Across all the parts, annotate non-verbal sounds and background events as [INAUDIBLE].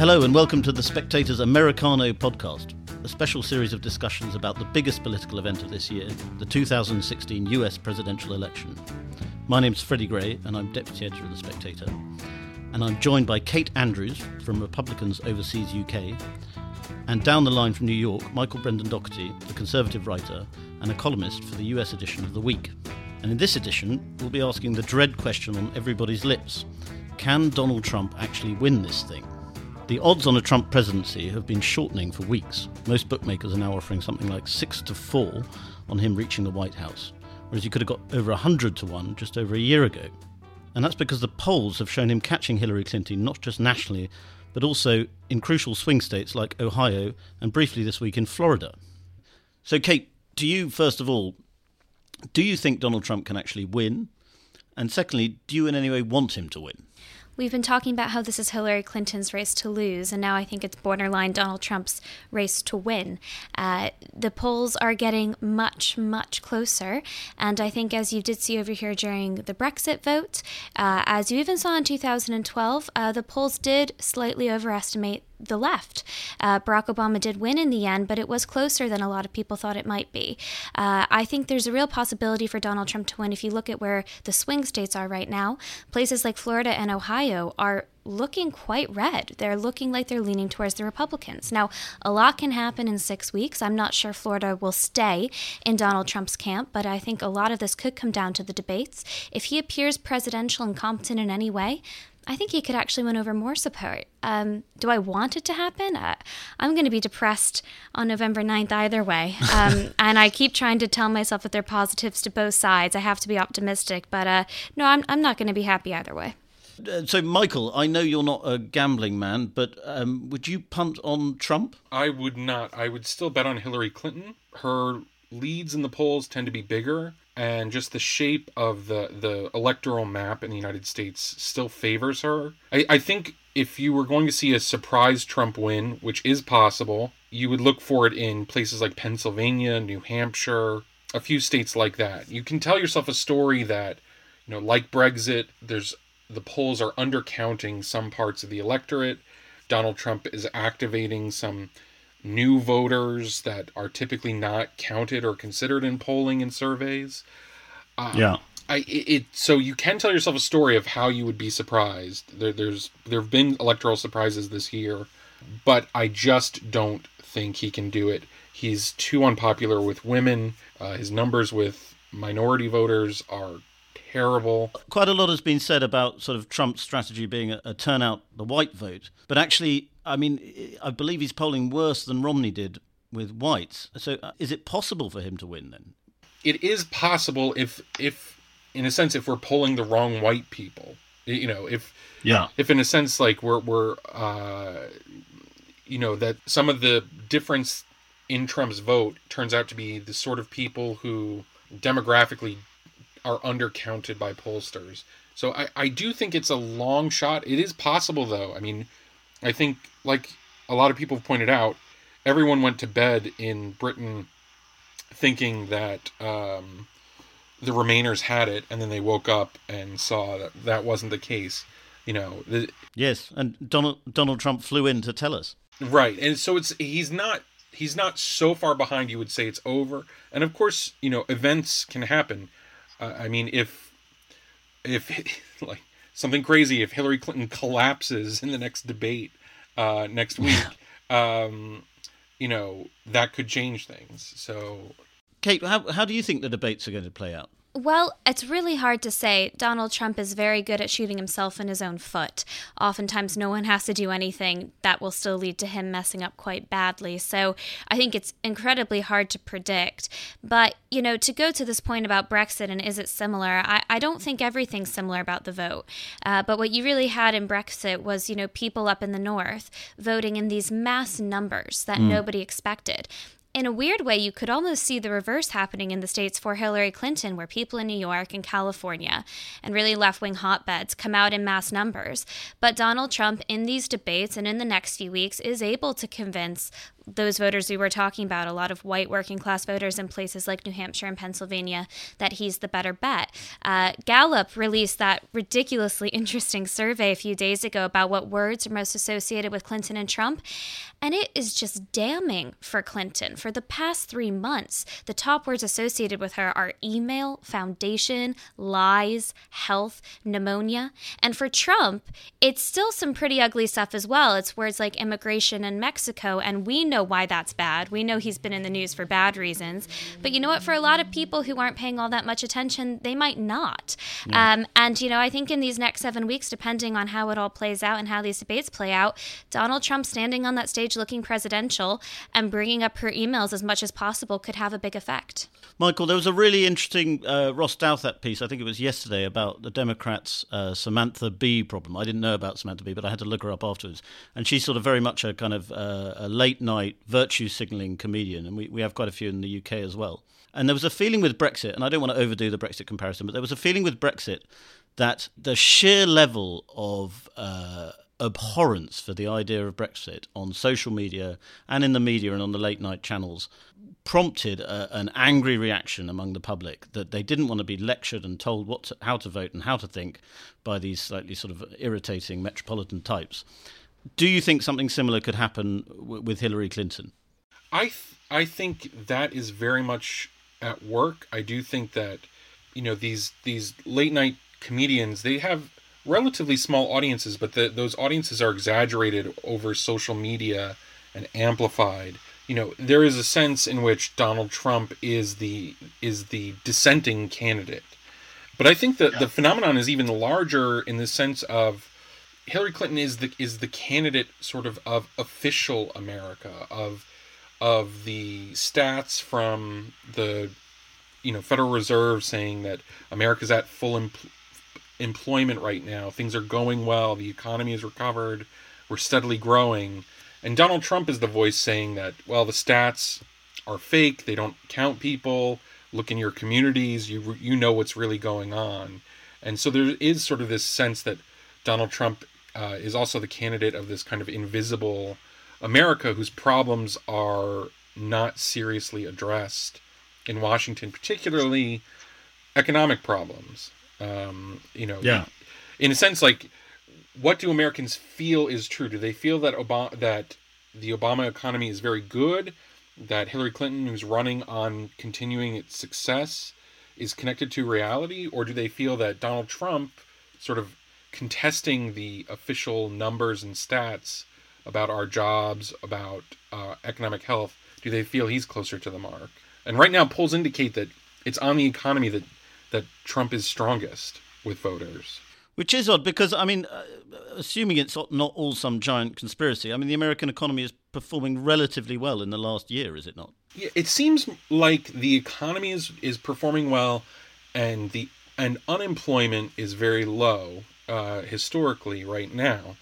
Hello, and welcome to the Spectator's Americano podcast, a special series of discussions about the biggest political event of this year, the 2016 US presidential election. My name's Freddie Gray, and I'm deputy editor of The Spectator. And I'm joined by Kate Andrews from Republicans Overseas UK, and down the line from New York, Michael Brendan Dougherty, the Conservative writer and a columnist for the US edition of The Week. And in this edition, we'll be asking the dread question on everybody's lips Can Donald Trump actually win this thing? The odds on a Trump presidency have been shortening for weeks. Most bookmakers are now offering something like 6 to 4 on him reaching the White House, whereas you could have got over 100 to 1 just over a year ago. And that's because the polls have shown him catching Hillary Clinton not just nationally, but also in crucial swing states like Ohio and briefly this week in Florida. So, Kate, do you, first of all, do you think Donald Trump can actually win? And secondly, do you in any way want him to win? We've been talking about how this is Hillary Clinton's race to lose, and now I think it's borderline Donald Trump's race to win. Uh, the polls are getting much, much closer, and I think, as you did see over here during the Brexit vote, uh, as you even saw in 2012, uh, the polls did slightly overestimate the left. Uh, Barack Obama did win in the end, but it was closer than a lot of people thought it might be. Uh, I think there's a real possibility for Donald Trump to win if you look at where the swing states are right now. Places like Florida and Ohio are looking quite red. They're looking like they're leaning towards the Republicans. Now, a lot can happen in six weeks. I'm not sure Florida will stay in Donald Trump's camp, but I think a lot of this could come down to the debates. If he appears presidential and competent in any way, I think he could actually win over more support. Um, do I want it to happen? Uh, I'm going to be depressed on November 9th either way. [LAUGHS] Um, and I keep trying to tell myself that there are positives to both sides. I have to be optimistic, but uh, no, I'm, I'm not going to be happy either way. Uh, so, Michael, I know you're not a gambling man, but um, would you punt on Trump? I would not. I would still bet on Hillary Clinton. Her leads in the polls tend to be bigger and just the shape of the the electoral map in the United States still favors her. I, I think if you were going to see a surprise Trump win, which is possible, you would look for it in places like Pennsylvania, New Hampshire, a few states like that. You can tell yourself a story that, you know, like Brexit, there's the polls are undercounting some parts of the electorate. Donald Trump is activating some new voters that are typically not counted or considered in polling and surveys. Um, yeah. I, it, so you can tell yourself a story of how you would be surprised. There, there's there have been electoral surprises this year, but I just don't think he can do it. He's too unpopular with women. Uh, his numbers with minority voters are terrible. Quite a lot has been said about sort of Trump's strategy being a, a turnout the white vote, but actually, I mean, I believe he's polling worse than Romney did with whites. So, uh, is it possible for him to win then? It is possible if, if in a sense, if we're polling the wrong white people. You know, if yeah, if in a sense, like we're we're, uh, you know, that some of the difference in Trump's vote turns out to be the sort of people who demographically are undercounted by pollsters. So I, I do think it's a long shot. It is possible though. I mean, I think like a lot of people have pointed out, everyone went to bed in Britain thinking that um, the Remainers had it, and then they woke up and saw that that wasn't the case. You know. The, yes, and Donald Donald Trump flew in to tell us. Right, and so it's he's not he's not so far behind. You would say it's over, and of course, you know, events can happen. I mean, if if [LAUGHS] like something crazy, if Hillary Clinton collapses in the next debate uh, next week, um, you know, that could change things. So, Kate, how how do you think the debates are going to play out? Well, it's really hard to say. Donald Trump is very good at shooting himself in his own foot. Oftentimes, no one has to do anything that will still lead to him messing up quite badly. So I think it's incredibly hard to predict. But, you know, to go to this point about Brexit and is it similar, I, I don't think everything's similar about the vote. Uh, but what you really had in Brexit was, you know, people up in the north voting in these mass numbers that mm. nobody expected in a weird way, you could almost see the reverse happening in the states for Hillary Clinton, where people in New York and California and really left wing hotbeds come out in mass numbers. But Donald Trump, in these debates and in the next few weeks, is able to convince those voters we were talking about, a lot of white working class voters in places like New Hampshire and Pennsylvania, that he's the better bet. Uh, Gallup released that ridiculously [LAUGHS] interesting survey a few days ago about what words are most associated with Clinton and Trump. And it is just damning for Clinton. For the past three months, the top words associated with her are email, foundation, lies, health, pneumonia. And for Trump, it's still some pretty ugly stuff as well. It's words like immigration and Mexico. And we know why that's bad. We know he's been in the news for bad reasons. But you know what? For a lot of people who aren't paying all that much attention, they might not. Yeah. Um, and, you know, I think in these next seven weeks, depending on how it all plays out and how these debates play out, Donald Trump standing on that stage looking presidential and bringing up her emails as much as possible could have a big effect. Michael, there was a really interesting uh, Ross Douthat piece, I think it was yesterday, about the Democrats' uh, Samantha Bee problem. I didn't know about Samantha Bee, but I had to look her up afterwards. And she's sort of very much a kind of uh, a late night virtue signaling comedian, and we, we have quite a few in the UK as well. And there was a feeling with Brexit, and I don't want to overdo the Brexit comparison, but there was a feeling with Brexit that the sheer level of uh, abhorrence for the idea of Brexit on social media and in the media and on the late night channels prompted a, an angry reaction among the public that they didn't want to be lectured and told what to, how to vote and how to think by these slightly sort of irritating metropolitan types. Do you think something similar could happen w- with Hillary Clinton? I th- I think that is very much at work. I do think that you know these these late night comedians they have relatively small audiences, but the, those audiences are exaggerated over social media and amplified. You know, there is a sense in which Donald Trump is the is the dissenting candidate. But I think that yeah. the phenomenon is even larger in the sense of Hillary Clinton is the is the candidate sort of of official America of of the stats from the you know Federal Reserve saying that America's at full employment right now. Things are going well. The economy is recovered. We're steadily growing. And Donald Trump is the voice saying that, well, the stats are fake. They don't count people. Look in your communities. You you know what's really going on. And so there is sort of this sense that Donald Trump uh, is also the candidate of this kind of invisible America whose problems are not seriously addressed in Washington, particularly economic problems. Um, you know, yeah. In a sense, like, what do Americans feel is true? Do they feel that Obama that the Obama economy is very good? That Hillary Clinton, who's running on continuing its success, is connected to reality, or do they feel that Donald Trump, sort of contesting the official numbers and stats about our jobs, about uh, economic health, do they feel he's closer to the mark? And right now, polls indicate that it's on the economy that that Trump is strongest with voters. Which is odd because, I mean, uh, assuming it's not all some giant conspiracy, I mean, the American economy is performing relatively well in the last year, is it not? Yeah, it seems like the economy is, is performing well and the and unemployment is very low uh, historically right now.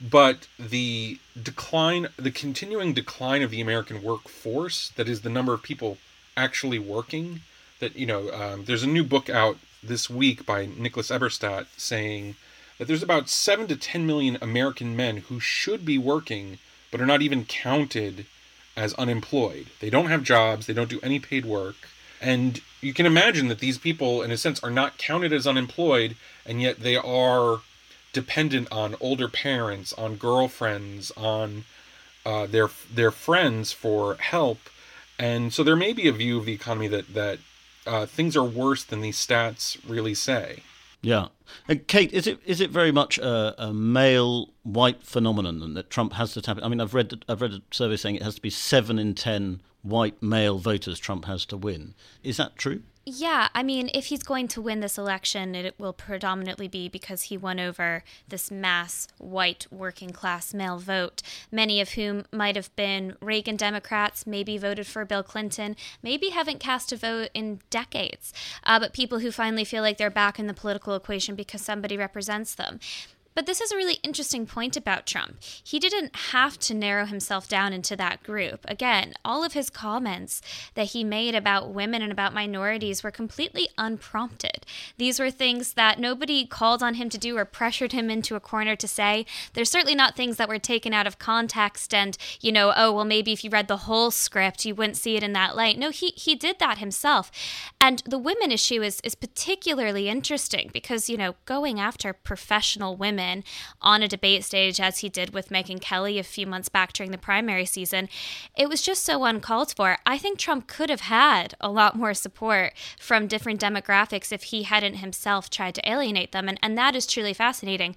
But the decline, the continuing decline of the American workforce, that is the number of people actually working, that you know um, there's a new book out this week by Nicholas Eberstadt saying that there's about seven to ten million American men who should be working but are not even counted as unemployed. They don't have jobs. They don't do any paid work. And you can imagine that these people, in a sense, are not counted as unemployed, and yet they are dependent on older parents, on girlfriends, on uh, their their friends for help. And so there may be a view of the economy that that uh, things are worse than these stats really say. Yeah, and Kate, is it is it very much a, a male white phenomenon that Trump has to tap? I mean, I've read I've read a survey saying it has to be seven in ten white male voters Trump has to win. Is that true? Yeah, I mean, if he's going to win this election, it will predominantly be because he won over this mass white working class male vote, many of whom might have been Reagan Democrats, maybe voted for Bill Clinton, maybe haven't cast a vote in decades, uh, but people who finally feel like they're back in the political equation because somebody represents them. But this is a really interesting point about Trump. He didn't have to narrow himself down into that group. Again, all of his comments that he made about women and about minorities were completely unprompted. These were things that nobody called on him to do or pressured him into a corner to say. They're certainly not things that were taken out of context and, you know, oh, well, maybe if you read the whole script, you wouldn't see it in that light. No, he, he did that himself. And the women issue is, is particularly interesting because, you know, going after professional women on a debate stage, as he did with Megyn Kelly a few months back during the primary season, it was just so uncalled for. I think Trump could have had a lot more support from different demographics if he hadn't himself tried to alienate them. And, and that is truly fascinating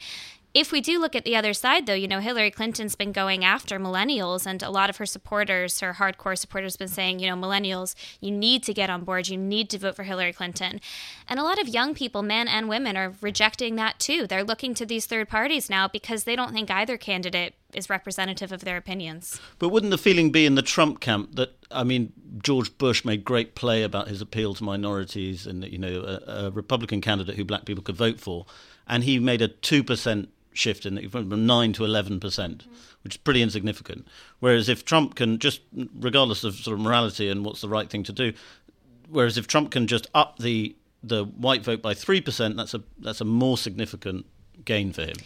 if we do look at the other side, though, you know, Hillary Clinton's been going after millennials, and a lot of her supporters, her hardcore supporters, been saying, you know, millennials, you need to get on board, you need to vote for Hillary Clinton. And a lot of young people, men and women, are rejecting that too. They're looking to these third parties now because they don't think either candidate is representative of their opinions. But wouldn't the feeling be in the Trump camp that, I mean, George Bush made great play about his appeal to minorities and, you know, a, a Republican candidate who black people could vote for, and he made a 2% shift in from nine to eleven percent, which is pretty insignificant. Whereas if Trump can just, regardless of sort of morality and what's the right thing to do, whereas if Trump can just up the the white vote by three percent, that's a that's a more significant gain for him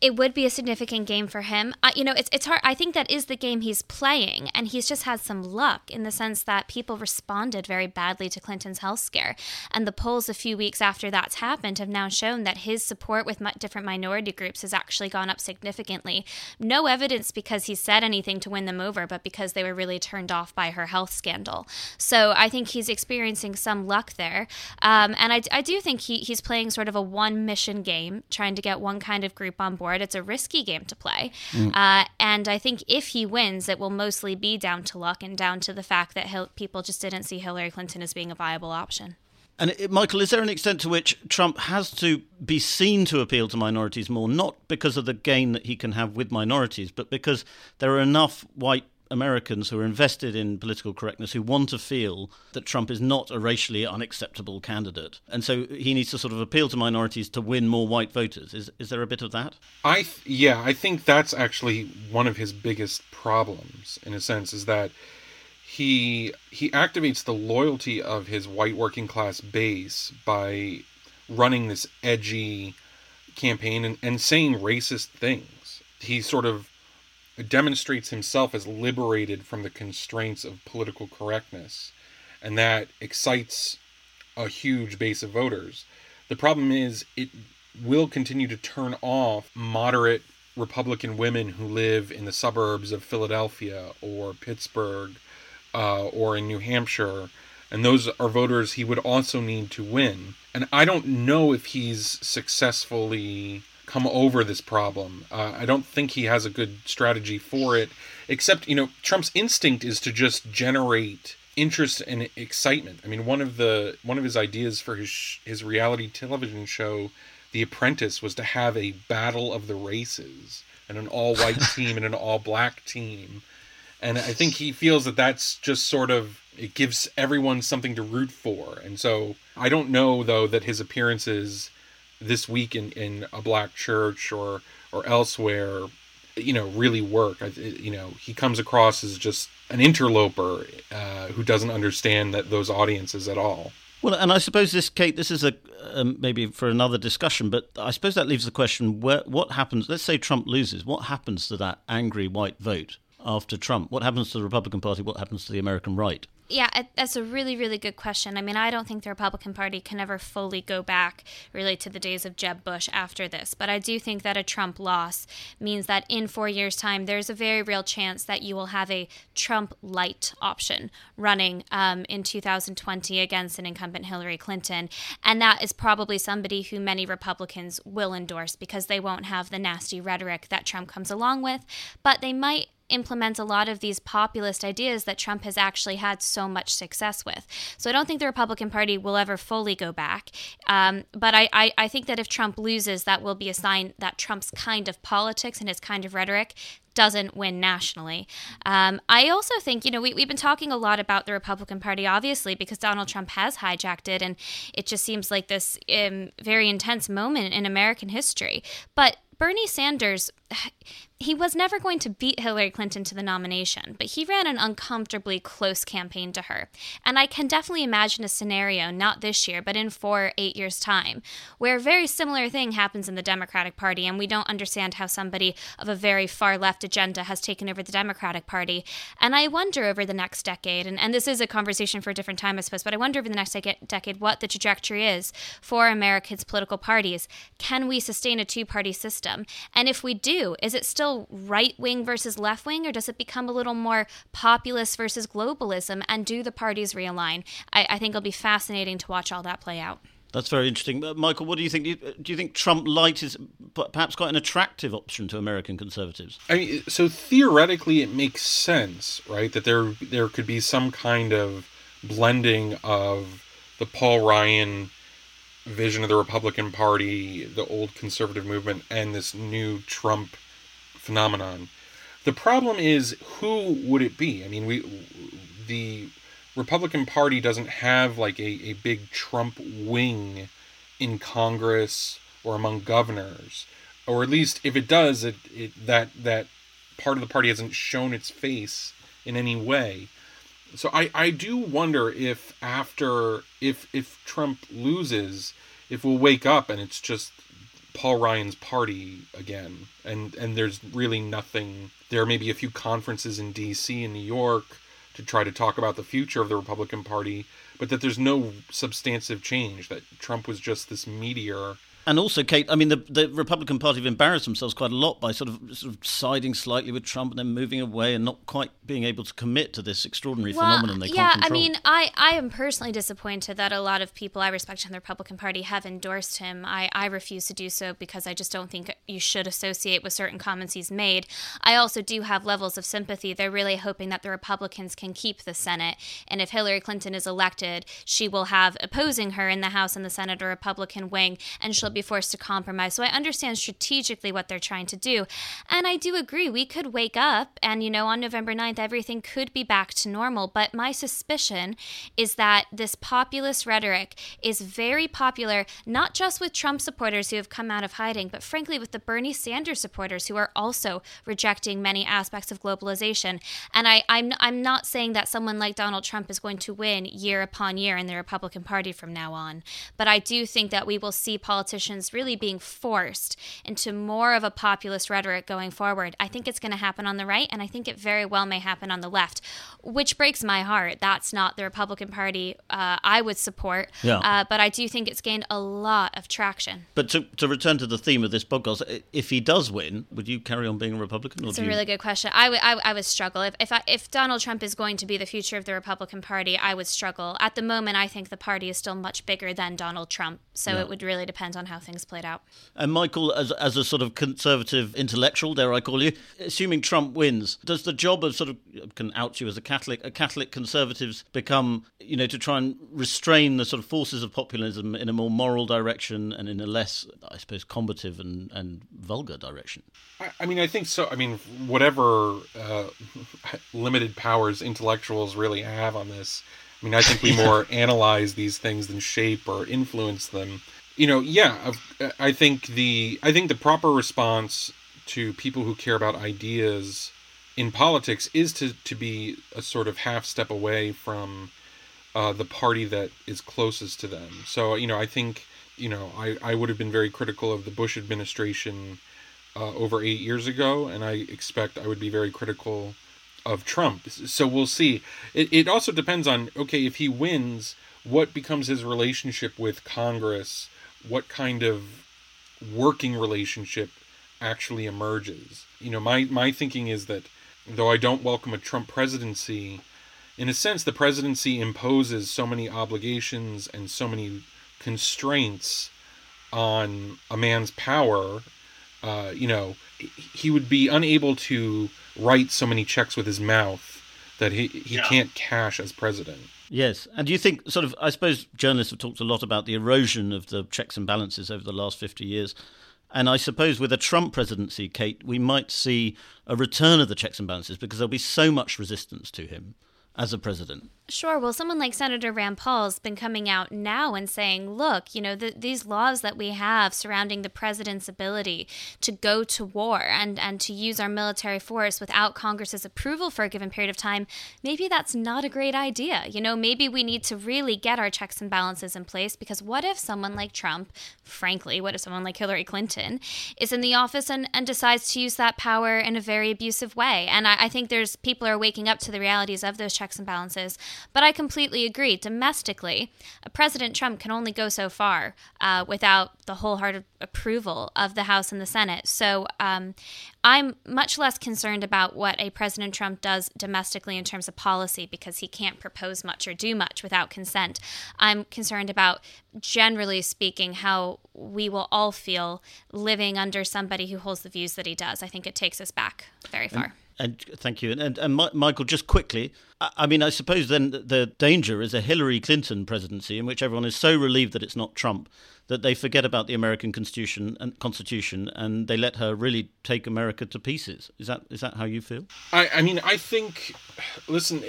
it would be a significant game for him. Uh, you know, it's it's hard. I think that is the game he's playing, and he's just had some luck in the sense that people responded very badly to Clinton's health scare, and the polls a few weeks after that's happened have now shown that his support with different minority groups has actually gone up significantly. No evidence because he said anything to win them over, but because they were really turned off by her health scandal. So I think he's experiencing some luck there, um, and I, I do think he, he's playing sort of a one mission game, trying to get one kind of group on board. It's a risky game to play. Mm. Uh, and I think if he wins, it will mostly be down to luck and down to the fact that people just didn't see Hillary Clinton as being a viable option. And it, Michael, is there an extent to which Trump has to be seen to appeal to minorities more, not because of the gain that he can have with minorities, but because there are enough white Americans who are invested in political correctness who want to feel that Trump is not a racially unacceptable candidate. And so he needs to sort of appeal to minorities to win more white voters. Is is there a bit of that? I th- yeah, I think that's actually one of his biggest problems in a sense is that he he activates the loyalty of his white working class base by running this edgy campaign and, and saying racist things. He sort of demonstrates himself as liberated from the constraints of political correctness, and that excites a huge base of voters. The problem is, it will continue to turn off moderate Republican women who live in the suburbs of Philadelphia or Pittsburgh uh, or in New Hampshire. And those are voters he would also need to win. And I don't know if he's successfully come over this problem. Uh, I don't think he has a good strategy for it, except, you know, Trump's instinct is to just generate interest and excitement. I mean, one of the one of his ideas for his his reality television show, The Apprentice, was to have a battle of the races and an all white [LAUGHS] team and an all black team. And I think he feels that that's just sort of it gives everyone something to root for. And so I don't know though that his appearances this week in, in a black church or or elsewhere you know really work. You know he comes across as just an interloper uh, who doesn't understand that those audiences at all. Well and i suppose this kate this is a um, maybe for another discussion but i suppose that leaves the question where what happens let's say trump loses what happens to that angry white vote after trump? What happens to the republican party? What happens to the american right yeah, that's a really, really good question. I mean, I don't think the Republican Party can ever fully go back really to the days of Jeb Bush after this. But I do think that a Trump loss means that in four years' time, there's a very real chance that you will have a Trump light option running um, in 2020 against an incumbent Hillary Clinton. And that is probably somebody who many Republicans will endorse because they won't have the nasty rhetoric that Trump comes along with. But they might implement a lot of these populist ideas that Trump has actually had so much success with. So I don't think the Republican Party will ever fully go back. Um, but I, I, I think that if Trump loses, that will be a sign that Trump's kind of politics and his kind of rhetoric doesn't win nationally. Um, I also think, you know, we, we've been talking a lot about the Republican Party, obviously, because Donald Trump has hijacked it, and it just seems like this um, very intense moment in American history. But Bernie Sanders [SIGHS] he was never going to beat Hillary Clinton to the nomination, but he ran an uncomfortably close campaign to her. And I can definitely imagine a scenario, not this year, but in four, or eight years' time, where a very similar thing happens in the Democratic Party, and we don't understand how somebody of a very far left agenda has taken over the Democratic Party. And I wonder over the next decade, and, and this is a conversation for a different time, I suppose, but I wonder over the next decade what the trajectory is for America's political parties. Can we sustain a two party system? And if we do, is it still still right wing versus left wing, or does it become a little more populist versus globalism? And do the parties realign? I, I think it'll be fascinating to watch all that play out. That's very interesting, uh, Michael. What do you think? Do you, do you, think Trump light is perhaps quite an attractive option to American conservatives? I mean, so theoretically, it makes sense, right? That there there could be some kind of blending of the Paul Ryan vision of the Republican Party, the old conservative movement, and this new Trump phenomenon. The problem is who would it be? I mean, we the Republican Party doesn't have like a, a big Trump wing in Congress or among governors, or at least if it does, it, it that that part of the party hasn't shown its face in any way. So I, I do wonder if after if if Trump loses, if we'll wake up and it's just Paul Ryan's party again, and and there's really nothing. There may be a few conferences in D.C. and New York to try to talk about the future of the Republican Party, but that there's no substantive change. That Trump was just this meteor and also, Kate, I mean, the, the Republican Party have embarrassed themselves quite a lot by sort of sort of siding slightly with Trump and then moving away and not quite being able to commit to this extraordinary well, phenomenon they yeah, can't control. I mean, I, I am personally disappointed that a lot of people I respect in the Republican Party have endorsed him. I, I refuse to do so because I just don't think you should associate with certain comments he's made. I also do have levels of sympathy. They're really hoping that the Republicans can keep the Senate. And if Hillary Clinton is elected, she will have opposing her in the House and the Senate a Republican wing, and she'll be forced to compromise. So I understand strategically what they're trying to do. And I do agree, we could wake up and, you know, on November 9th, everything could be back to normal. But my suspicion is that this populist rhetoric is very popular, not just with Trump supporters who have come out of hiding, but frankly with the Bernie Sanders supporters who are also rejecting many aspects of globalization. And I, I'm, I'm not saying that someone like Donald Trump is going to win year upon year in the Republican Party from now on. But I do think that we will see politicians really being forced into more of a populist rhetoric going forward. I think it's going to happen on the right, and I think it very well may happen on the left, which breaks my heart. That's not the Republican Party uh, I would support. Yeah. Uh, but I do think it's gained a lot of traction. But to, to return to the theme of this podcast, if he does win, would you carry on being a Republican? It's a really good question. I would, I, I would struggle. If, if, I, if Donald Trump is going to be the future of the Republican Party, I would struggle. At the moment, I think the party is still much bigger than Donald Trump. So yeah. it would really depend on how things played out. And Michael, as, as a sort of conservative intellectual, dare I call you, assuming Trump wins, does the job of sort of can out you as a Catholic, a Catholic conservatives become, you know, to try and restrain the sort of forces of populism in a more moral direction and in a less, I suppose, combative and, and vulgar direction? I, I mean, I think so. I mean, whatever uh, [LAUGHS] limited powers intellectuals really have on this, I mean, I think we [LAUGHS] more analyze these things than shape or influence them. You know, yeah, I think the I think the proper response to people who care about ideas in politics is to to be a sort of half step away from uh, the party that is closest to them. So you know, I think you know I I would have been very critical of the Bush administration uh, over eight years ago, and I expect I would be very critical of Trump. So we'll see. It, it also depends on okay, if he wins, what becomes his relationship with Congress? What kind of working relationship actually emerges? You know, my, my thinking is that though I don't welcome a Trump presidency, in a sense, the presidency imposes so many obligations and so many constraints on a man's power. Uh, you know, he would be unable to write so many checks with his mouth that he he yeah. can't cash as president. Yes, and do you think sort of? I suppose journalists have talked a lot about the erosion of the checks and balances over the last fifty years. And I suppose with a Trump presidency, Kate, we might see a return of the checks and balances because there'll be so much resistance to him as a president? Sure. Well, someone like Senator Rand Paul's been coming out now and saying, look, you know, the, these laws that we have surrounding the president's ability to go to war and, and to use our military force without Congress's approval for a given period of time, maybe that's not a great idea. You know, maybe we need to really get our checks and balances in place because what if someone like Trump, frankly, what if someone like Hillary Clinton is in the office and, and decides to use that power in a very abusive way? And I, I think there's people are waking up to the realities of those checks and balances. But I completely agree. Domestically, a President Trump can only go so far uh, without the wholehearted approval of the House and the Senate. So um, I'm much less concerned about what a President Trump does domestically in terms of policy because he can't propose much or do much without consent. I'm concerned about, generally speaking, how we will all feel living under somebody who holds the views that he does. I think it takes us back very far. And- and thank you. And, and, and Michael, just quickly, I, I mean, I suppose then the danger is a Hillary Clinton presidency in which everyone is so relieved that it's not Trump that they forget about the American Constitution and Constitution and they let her really take America to pieces. Is that is that how you feel? I, I mean, I think, listen,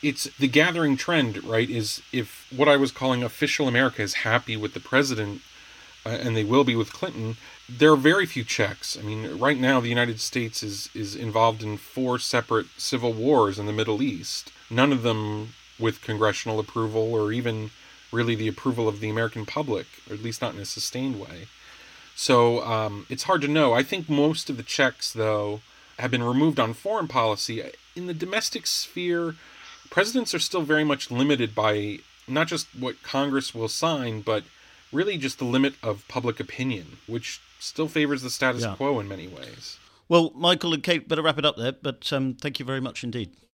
it's the gathering trend, right? Is if what I was calling official America is happy with the president, and they will be with Clinton there are very few checks. I mean, right now the United States is is involved in four separate civil wars in the Middle East. None of them with congressional approval or even really the approval of the American public, or at least not in a sustained way. So um, it's hard to know. I think most of the checks, though, have been removed on foreign policy. In the domestic sphere, presidents are still very much limited by not just what Congress will sign, but really just the limit of public opinion, which still favors the status yeah. quo in many ways. Well, Michael and Kate, better wrap it up there, but um, thank you very much indeed.